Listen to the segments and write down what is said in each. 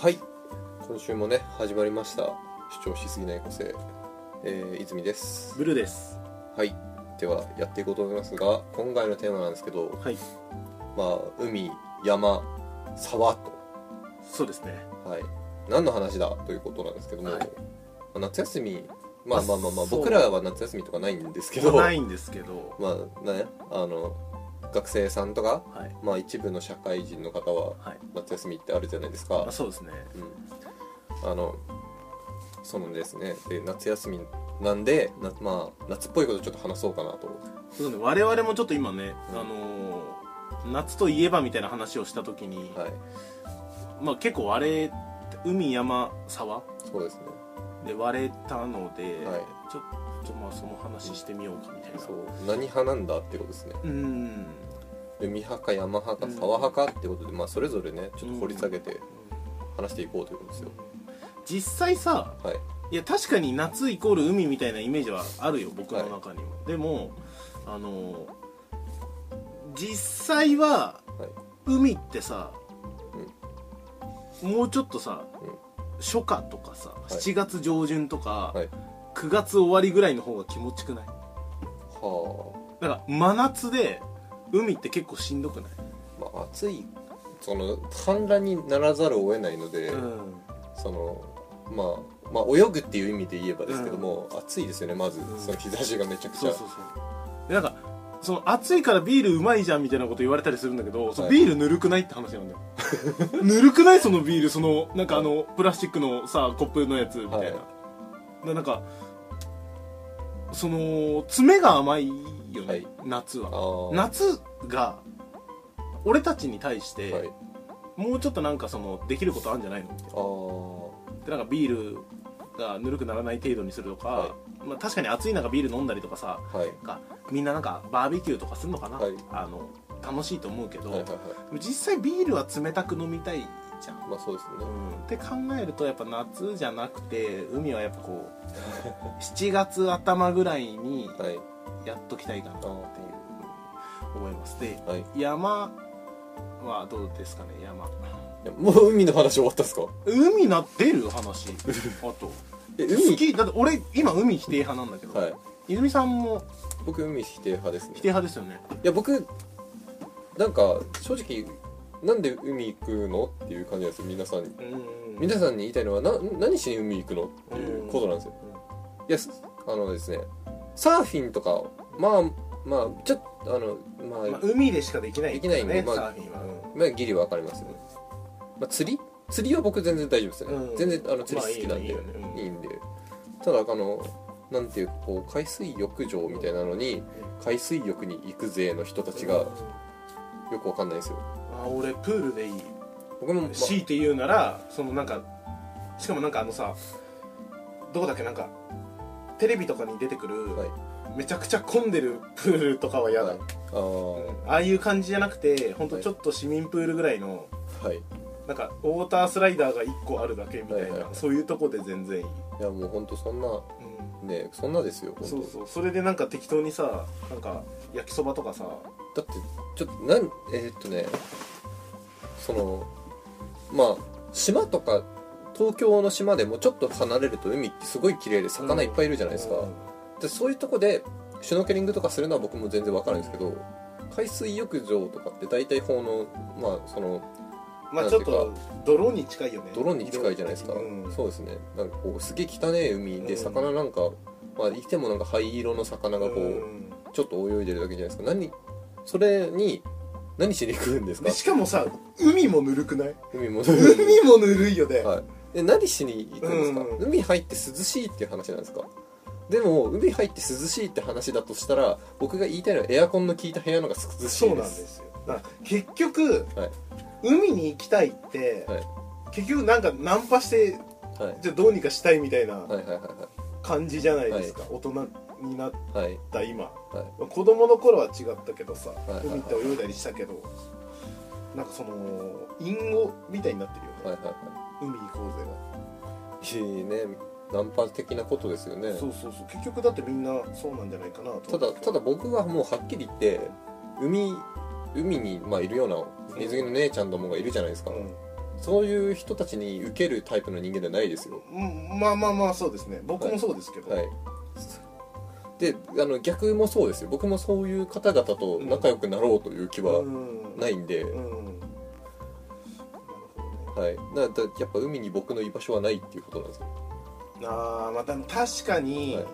はい。今週もね始まりました。主張しすぎない個性、えー、泉です。ブルーです。はい。ではやっていこうと思いますが今回のテーマなんですけどはい。まあ海山沢と。そうですね。はい。何の話だ？ということなんですけども、はい。まあ夏休み。まあまあまあまあそう。僕らは夏休みとかないんですけど。ないんですけど。まあね。あの学生さんとかはい。まあ一部の社会人の方ははい。夏休みってあるじゃないですか。あそうですね。うん、あのそのですね。で夏休みなんでな、まあ、夏っぽいことちょっと話そうかなと。そうね。我々もちょっと今ね、あのー夏といえばみたいな話をした時に、はい。まあ結構割れ海山沢？そうですねで割れたので、はい。ちょっとまあその話してみようかみたいな。そう。何派なんだってことですね。うん。海派か山派かうん。沢派かってことで、まあ、それぞれねちょっと掘り下げて話していこうということですよ、実際さはい。いや確かに夏イコール海みたいなイメージはあるよ僕の中にも、でもあの実際ははい。海ってさ、もうちょっとさ、うん初夏とかさ、い。7月上旬とか、はい。9月終わりぐらいの方が気持ちくない？はだから真夏で海って結構しんどくない、あ、まあ、暑いその氾濫にならざるを得ないので、うん。そのまあまあ泳ぐっていう意味で言えばですけども、暑いですよねまず、うん。その日差しがめちゃくちゃ。そうそうそう。でなんかその暑いからビールうまいじゃんみたいなこと言われたりするんだけど、そのはいビールぬるくないって話なんだよ。ぬるくない？そのビールそのなんかあのプラスチックのさコップのやつみたいな、はい。でなんかその爪が甘いよね、はい。夏は。夏が俺たちに対して、はい。もうちょっとなんかそのできることあるんじゃないの？みたいなあー。でなんかビールがぬるくならない程度にするとか、はまあ、確かに暑い中ビール飲んだりとかさはい。かみんななんかバーベキューとかするのかな、はい。あの楽しいと思うけど、はいはいはい。実際ビールは冷たく飲みたいじゃん、まあそうですね。うん、って考えるとやっぱ夏じゃなくて海はやっぱこう7月頭ぐらいにはい。やっときたいかなっていう思います。ではい。山はどうですかね？山。もう海の話終わったんですか？海な出る話？あとえ好海きだって俺今海否定派なんだけど、はい。泉さんも僕海否定派ですね。否定派ですよね。いや僕なんか正直なんで海行くのっていう感じなんですよ皆さんに。うん皆さんに言いたいのはな何しに海行くのっていうことなんですよ。いやすあのですねサーフィンとかまあまあちょっとあのまあ、まあ、海でしかできないできないんでね、まあサーフィンは、まあギリわかりますよね、まあ、釣り釣りは僕全然大丈夫ですね、うん。全然あの釣り好きなんで、まあいいん。で。ただあのなんていうこう海水浴場みたいなのに海水浴に行くぜの人たちがよくわかんないんですよ。あ俺プールでいい。僕も、ま強いて言うならそのなんかしかもなんかあのさどこだっけなんかテレビとかに出てくる、はい。めちゃくちゃ混んでるプールとかは嫌だ、はい。あー。ああいう感じじゃなくて本当ちょっと市民プールぐらいのはいなんかウォータースライダーが1個あるだけみたいな、はいはいはい。そういうとこで全然いい、いやもう本当そんなうん。ねそんなですよそうそうそれでなんか適当にさなんか焼きそばとかさ。だってちょっとなんえーっとねそのまあ島とか東京の島でもちょっと離れると海ってすごい綺麗で魚いっぱいいるじゃないですか、でそういうとこでシュノーケリングとかするのは僕も全然わかるんですけど海水浴場とかって大体法のまあそのまあちょっと泥に近いよね。泥に近いじゃないですか、うん。そうですね。なんかこうすげえ汚い海でうん。魚なんか、まあいてもなんか灰色の魚がこう、うん。ちょっと泳いでるだけじゃないですか。何それに何しに来るんですか？でしかもさ海もぬるくない？海も海もぬるいよね、はい。で何しに行くんですか、うん。海入って涼しいっていう話なんですか？でも海入って涼しいって話だとしたら僕が言いたいのはエアコンの効いた部屋のが涼しいです。そうなんですよ。結局、はい海に行きたいって、はい。結局なんかナンパしてはい。じゃあどうにかしたいみたいな感じじゃないですか、大人になった今。はい。子供の頃は違ったけどさ、海って泳いだりしたけどなんかその隠語みたいになってるよね、海行こうぜいいいね。ナンパ的なことですよね。がそうそうそう。結局だってみんなそうなんじゃないかなとただただ僕はもうはっきり言って海海に、まあ、いるような水着の姉ちゃんどもがいるじゃないですか、うん。そういう人たちに受けるタイプの人間ではないですよ。うん。まあまあまあそうですね。僕もそうですけど、はい。であの逆もそうですよ。僕もそういう方々と仲良くなろうという気はうん。ないんで、はい、だだやっぱ海に僕の居場所はないっていうことなんですよああまあでも確かに、はい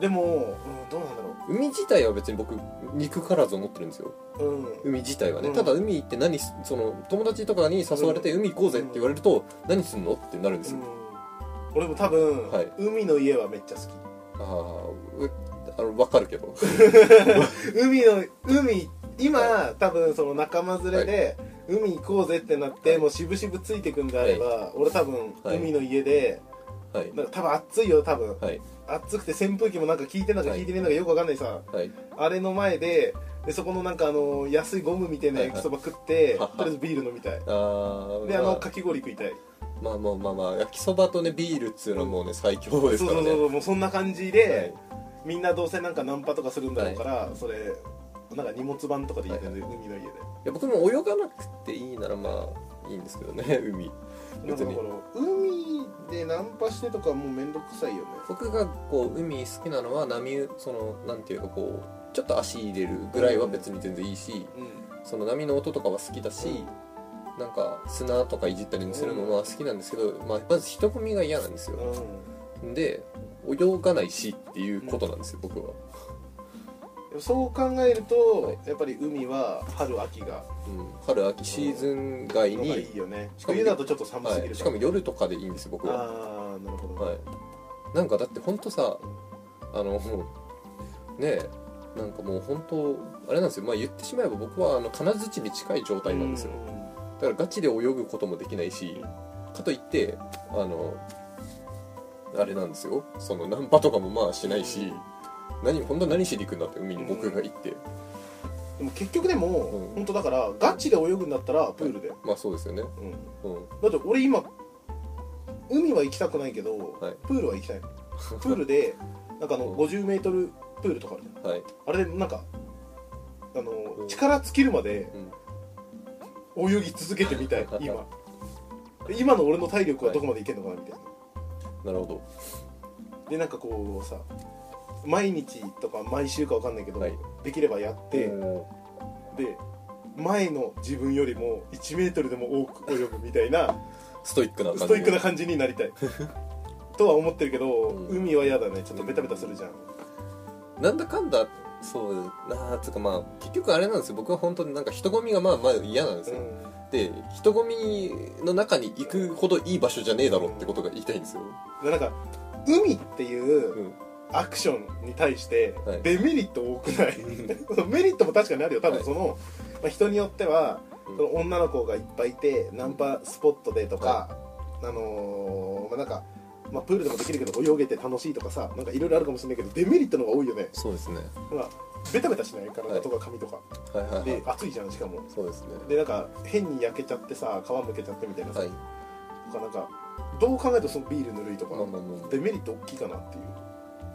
でも、うん、どうなんだろ海自体は別に僕憎からず思ってるんですよ。ううん。海自体はね、うん。ただ海行って何すその友達とかに誘われて海行こうぜって言われると、何すんのってなるんですよ、うん。俺も多分、はい。海の家はめっちゃ好き。ああうあの分かるけど。海の海今多分その仲間連れで、海行こうぜってなって、もう渋々ついてくんであれば、俺多分、はい。海の家ではい。なんか多分暑いよ多分。はい。暑くて扇風機もなんか効いてんのか効いてねえのかよくわかんないさ、はい。あれの前ででそこのなんかあの安いゴムみたいな焼きそば食って、はいは。いとりあえずビール飲みたい。ああ。であのかき氷食いたい。まあまあまあまあ焼きそばとねビールっつうのはもうね最強ですからね。そうそうそうもうそんな感じで、はい。みんなどうせなんかナンパとかするんだろうから、それなんか荷物版とかでいいんだよね、はい。海の家で。いや僕も泳がなくていいならまあいいんですけどね海。別に。海してとかもうめんどくさいよね。僕がこう海好きなのは波そのなんていうかこうちょっと足入れるぐらいは別に全然いいし、うその波の音とかは好きだし、なんか砂とかいじったりするのは好きなんですけど、まあ、まず人混みが嫌なんですよ、で泳がないしっていうことなんですよ、僕は、そう考えると、はいやっぱり海は春秋がうん、春秋シーズン外のがにいいよね。しかも冬だとちょっと寒すぎるはい、しかも夜とかでいいんですよ僕は、ああなるほど、はい、なんかだって本当さあのもうねえなんかもう本当あれなんですよ。まあ言ってしまえば僕はあの金槌に近い状態なんですよ、だからガチで泳ぐこともできないしかといってあのあれなんですよ。そのナンパとかもまあしないし何本当何しに行くんだって海に僕が行って、でも結局でも、うん。本当だからガチで泳ぐんだったらプールで、まあそうですよね。うん、うん。だって俺今海は行きたくないけど、はい。プールは行きたい。の プールでなんかあのうん。50m プールとかあるじゃん。はい、あれでなんかあの、うん。力尽きるまでうん、泳ぎ続けてみたい 今。今の俺の体力はどこまでいけるのかなみたいな、なるほでなんかこうさ毎日とか毎週かわかんないけど、はい。できればやっどて、おで前の自分よりも1メートルでも多く泳ぐみたいなー ストイックな感じ。ストイックな感じになりたい。とは思ってるけど、うん。海は嫌だね。ちょっとベタベタするじゃん、なんだかんだそうなあつうかまあ結局あれなんですよ。僕は本当になんか人混みがまあまあ嫌なんですよ、で人混みの中に行くほどいい場所じゃねえだろってことが言いたいんですよ、うんでなんか海っていううんアクションに対してはい。デメリット多くない、そのメリットも確かにあるよ。多分その、まあ、人によってはうん。その女の子がいっぱいいてナンパスポットでとか、あのーまあなんか、まあ、プールでもできるけど泳げて楽しいとかさなんかいろいろあるかもしれないけどデメリットの方が多いよね。そうですね。なんかベタベタしない体とか髪とか、はい。はい。はい。で暑いじゃんしかも。そうですね。でなんか変に焼けちゃってさ皮むけちゃってみたいなさ、はい。とかなんかどう考えてもそのビールぬるいとか、まあまあまあ。デメリット大きいかなっていう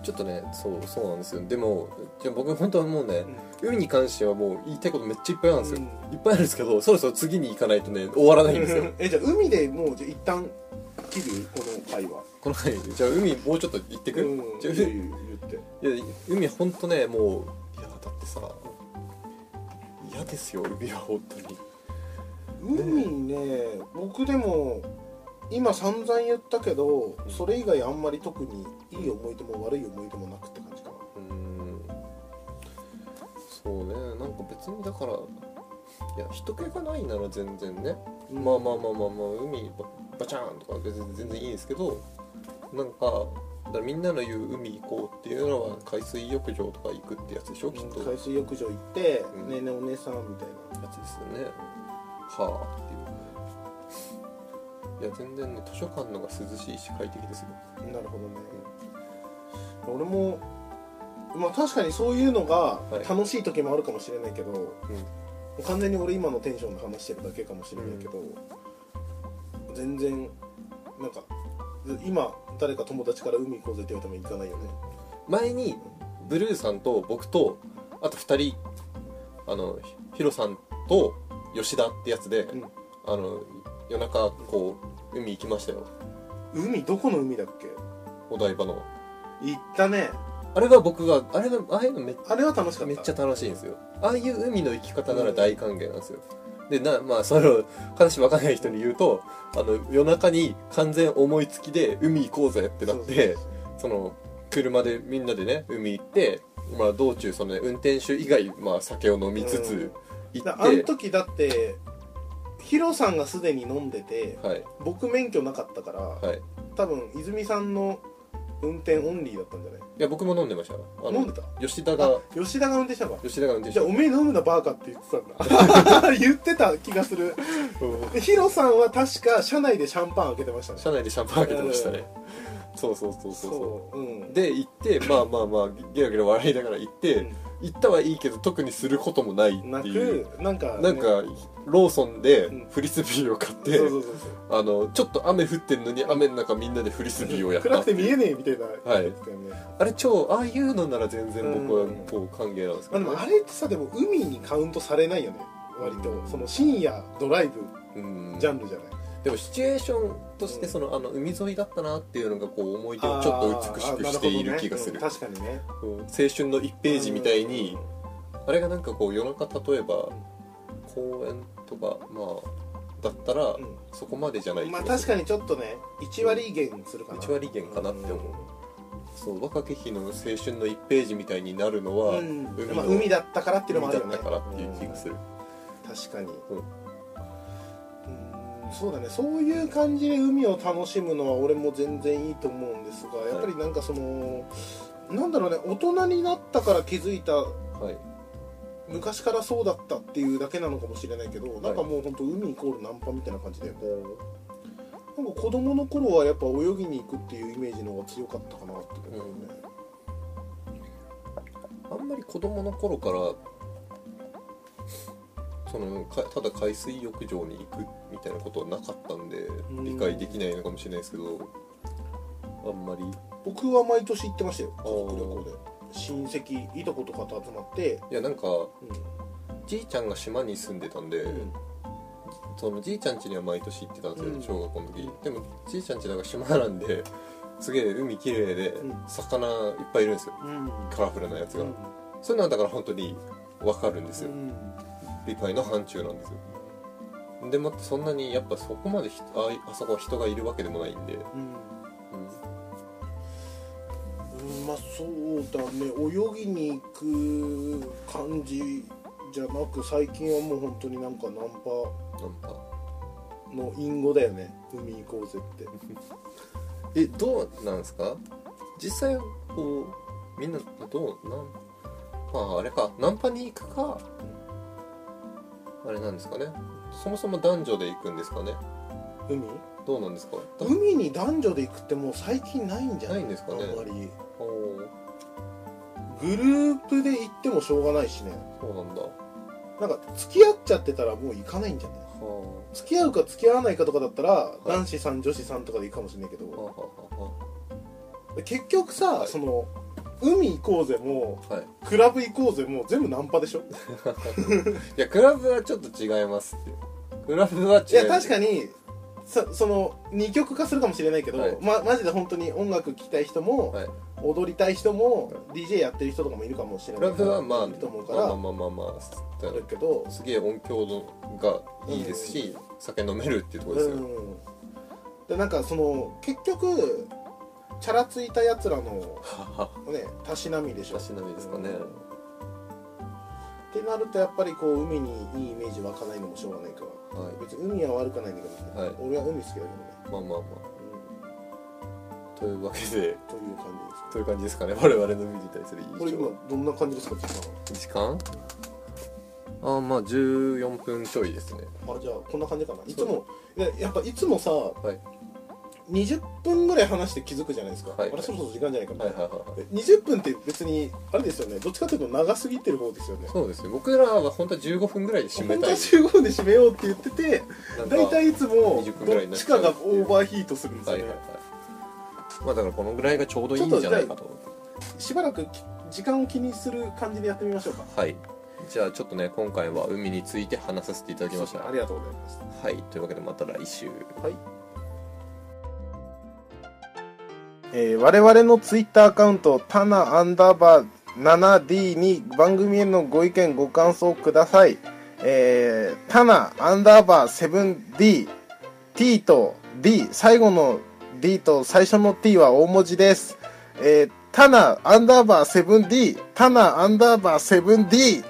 ちょっとねそうそうなんですよ。でもじゃあ僕本当はもうね、海に関してはもう言いたいことめっちゃいっぱいあるんですよ、うん。いっぱいあるんですけどそろそろ次に行かないとね終わらないんですよ。えじゃあ海でもうじゃあ一旦切る？この回はこの前じゃあ海もうちょっと行ってく、うん。じゃあ言う言って。いや海本当ねもういやだってさ嫌ですよ海は本当に。海ね僕でも今散々言ったけどそれ以外あんまり特にいい思い出も悪い思い出もなくって感じかな。うーん。そうね。なんか別にだからいや人気がないなら全然ね、うん。まあまあまあまあまあ海ババチャーンとか別に全然いいんですけどなんかだみんなの言う海行こうっていうのは海水浴場とか行くってやつでしょきっと、海水浴場行ってうん「ねえねえお姉さん」みたいなやつですよね。はあっていういや全然ね図書館のが涼しいし快適ですよ。なるほどね。俺もまあ確かにそういうのがはい。楽しい時もあるかもしれないけど、うん。完全に俺今のテンションで話してるだけかもしれないけど、全然なんか今誰か友達から海行こうぜって言われても行かないよね。前にブルーさんと僕とあと2人あのヒヒロさんと吉田ってやつで、うん。あの夜中こう海行きましたよ。海どこの海だっけ？お台場の。行ったね。あれは僕があれがああいうのめっあれは楽しかった。めっちゃ楽しいんですよ。ああいう海の行き方なら大歓迎なんですよ。でなまあその話わかんない人に言うとあの夜中に完全思いつきで海行こうぜってなってその車でみんなでね海行って、まあ、道中その、ね、運転手以外、まあ、酒を飲みつつ行だあのって、時だってヒロさんがすでに飲んでてはい。僕免許なかったからはい。多分泉さんの運転オンリーだったんじゃない？いや僕も飲んでました。飲んでた？吉田があ吉田が運転したのか？吉田が運転してじゃあおめえ飲むなバーカって言ってたんだ。言ってた気がする。でヒロさんは確か車内でシャンパン開けてましたね。車内でシャンパン開けてましたね。そうそうそうそうそそううん。うで行ってまあまあまあゲラゲラ笑いながら行って、うん行ったはいいけど特にすることもないなっていう。くなんかね、なんかローソンでうん。フリスビーを買って、あのちょっと雨降ってんのに雨の中みんなでフリスビーをやった暗くて見えねえみたいなはい。あれ超ああいうのなら全然僕はうんこう歓迎なんですけど、まあ、でもあれってさでも海にカウントされないよね。割と。その深夜ドライブうん。ジャンルじゃない、でもシチュエーションとしてそのあの海沿いだったなっていうのがこう思い出をちょっと美しくしている気がする。ねうん確かにね。うん青春の1ページみたいにあれがなんかこう夜中例えば公園とかまあだったらうん。そこまでじゃないまあ確かにちょっとね1割減するかな。1割減かなって思う。そう若き日の青春の1ページみたいになるのは、うん。海だったからっていうのもあるよね。海だったからっていう気がする、うん。確かに。うんうんそうだね。そういう感じで海を楽しむのは俺も全然いいと思うんですがやっぱりなんかその、なんだろうね。大人になったから気づいたはい。昔からそうだったっていうだけなのかもしれないけど、なんかもう本当海イコールナンパみたいな感じで、なんか子供の頃はやっぱ泳ぎに行くっていうイメージの方が強かったかなって思うね、あんまり子供の頃からそのかただ海水浴場に行くみたいなことはなかったんでうん。理解できないのかもしれないですけどあんまり。僕は毎年行ってましたよ家族旅お行で。親戚いとことかと集まって、いやなんかうじいちゃんが島に住んでたんで、んうん。そのじいちゃん家には毎年行ってたんですよ、うん。小学校の時。でもじいちゃん家だから島なんで すげえ海綺麗で、うん。魚いっぱいいるんですよ。うん。カラフルなやつが、うん。そういうのはだから本当に分かるんですよ、うん理解の範疇なんですよ。でもってそんなにやっぱそこまでひああそこは人がいるわけでもないんで、うん。うん。うんまあそうだね。泳ぎに行く感じじゃなく最近はもう本当になんかナンなんかパ。の隠語だよね。海行こうぜって。えどうなんですか？実際こうみんなどう？なんまああれか。ナンパに行くかあれなんですかね。そもそも男女で行くんですかね。海？どうなんですか？だ海に男女で行くってもう最近ないんじゃない？ないんですかね。あんまり。グループで行ってもしょうがないしね。そうなんだ。はなんか付き合っちゃってたらもう行かないんじゃない？あ。付き合うか付き合わないかとかだったら、い男子さん女子さんとかで行くかもしれないけど、はあはあは結局さ、はい。その海行こうぜもあはい。クラブ行こうぜもう全部ナンパでしょ。いやクラブはちょっと違いますって。クラブは違いいや確かにそその二極化するかもしれないけど、はい。まマジで本当に音楽聴きたい人も、はい。踊りたい人も、DJ やってる人とかもいるかもしれない。クラブはまあいると思うから、まあまあまあまあまああるけどすげえ音響がいいですし、酒飲めるっていうところですよ、うんでなんかその結局チャラついたやつらの ねたしなみでしょ。たしなみですかね。うん。ってなるとやっぱりこう海にいいイメージ湧かないのもしょうがないから。はい。別に海は悪くないんだけどね、はい。俺は海好きだけどね、まあまあまうん。あというわけで。という感じですという感じですかね。我々の海に対するこれ今印象どんな感じですか時時間？あまあ14分ちょいですね。間あじゃあこんな感じかな。いつもやっぱいつもさはい20分ぐらい話して気づくじゃないですか、はい。あれそろそろ時間じゃないかみたいな、はいはいはい。はいえ20分って別にあれですよね。どっちかというと長すぎてる方ですよね。そうですよ僕らは本当は15分ぐらいで締め本当はたい15分で締めようって言ってて大体いつも20分ぐらいになっどっちかがオーバーヒートするんですよね、はいはいはい。まあだからこのぐらいがちょうどいいんじゃないかと。しばらくき時間を気にする感じでやってみましょうか。はい。じゃあちょっとね今回は海について話させていただきました。ありがとうございます。はい。というわけでまた来週。はいえー我々のツイッターアカウント、タナアンダーバー 7D に番組へのご意見、ご感想ください。えー、タナアンダーバー 7D、T と D、最後の D と最初の T は大文字です。えー、タナアンダーバー 7D、タナアンダーバー 7D、